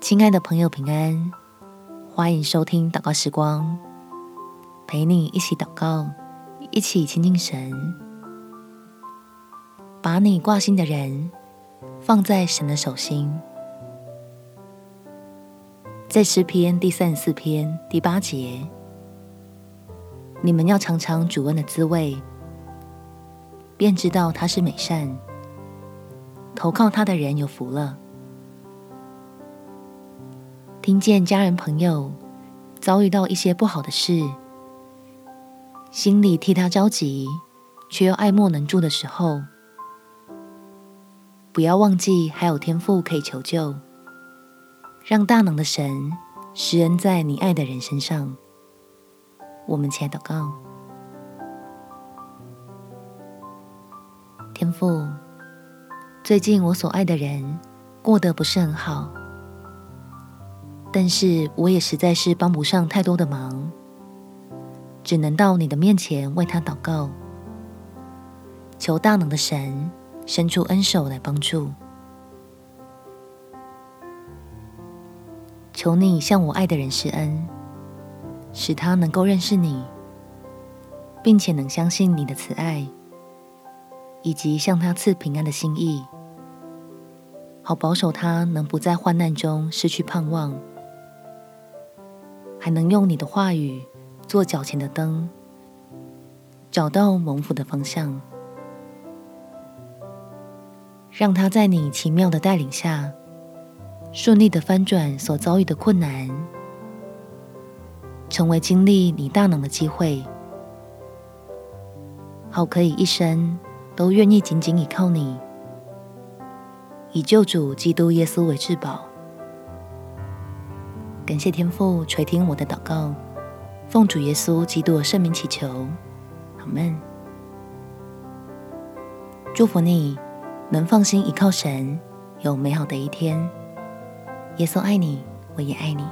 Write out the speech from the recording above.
亲爱的朋友，平安！欢迎收听祷告时光，陪你一起祷告，一起亲近神。把你挂心的人放在神的手心。在诗篇第三十四篇第八节，你们要尝尝主恩的滋味，便知道他是美善。投靠他的人有福了。听见家人朋友遭遇到一些不好的事，心里替他着急，却又爱莫能助的时候，不要忘记还有天父可以求救，让大能的神施恩在你爱的人身上。我们且祷告：天父，最近我所爱的人过得不是很好。但是我也实在是帮不上太多的忙，只能到你的面前为他祷告，求大能的神伸出恩手来帮助。求你向我爱的人施恩，使他能够认识你，并且能相信你的慈爱，以及向他赐平安的心意，好保守他能不在患难中失去盼望。还能用你的话语做脚前的灯，找到蒙福的方向，让他在你奇妙的带领下，顺利的翻转所遭遇的困难，成为经历你大能的机会，好可以一生都愿意紧紧倚靠你，以救主基督耶稣为至宝。感谢天父垂听我的祷告，奉主耶稣基督圣名祈求，阿门。祝福你能放心依靠神，有美好的一天。耶稣爱你，我也爱你。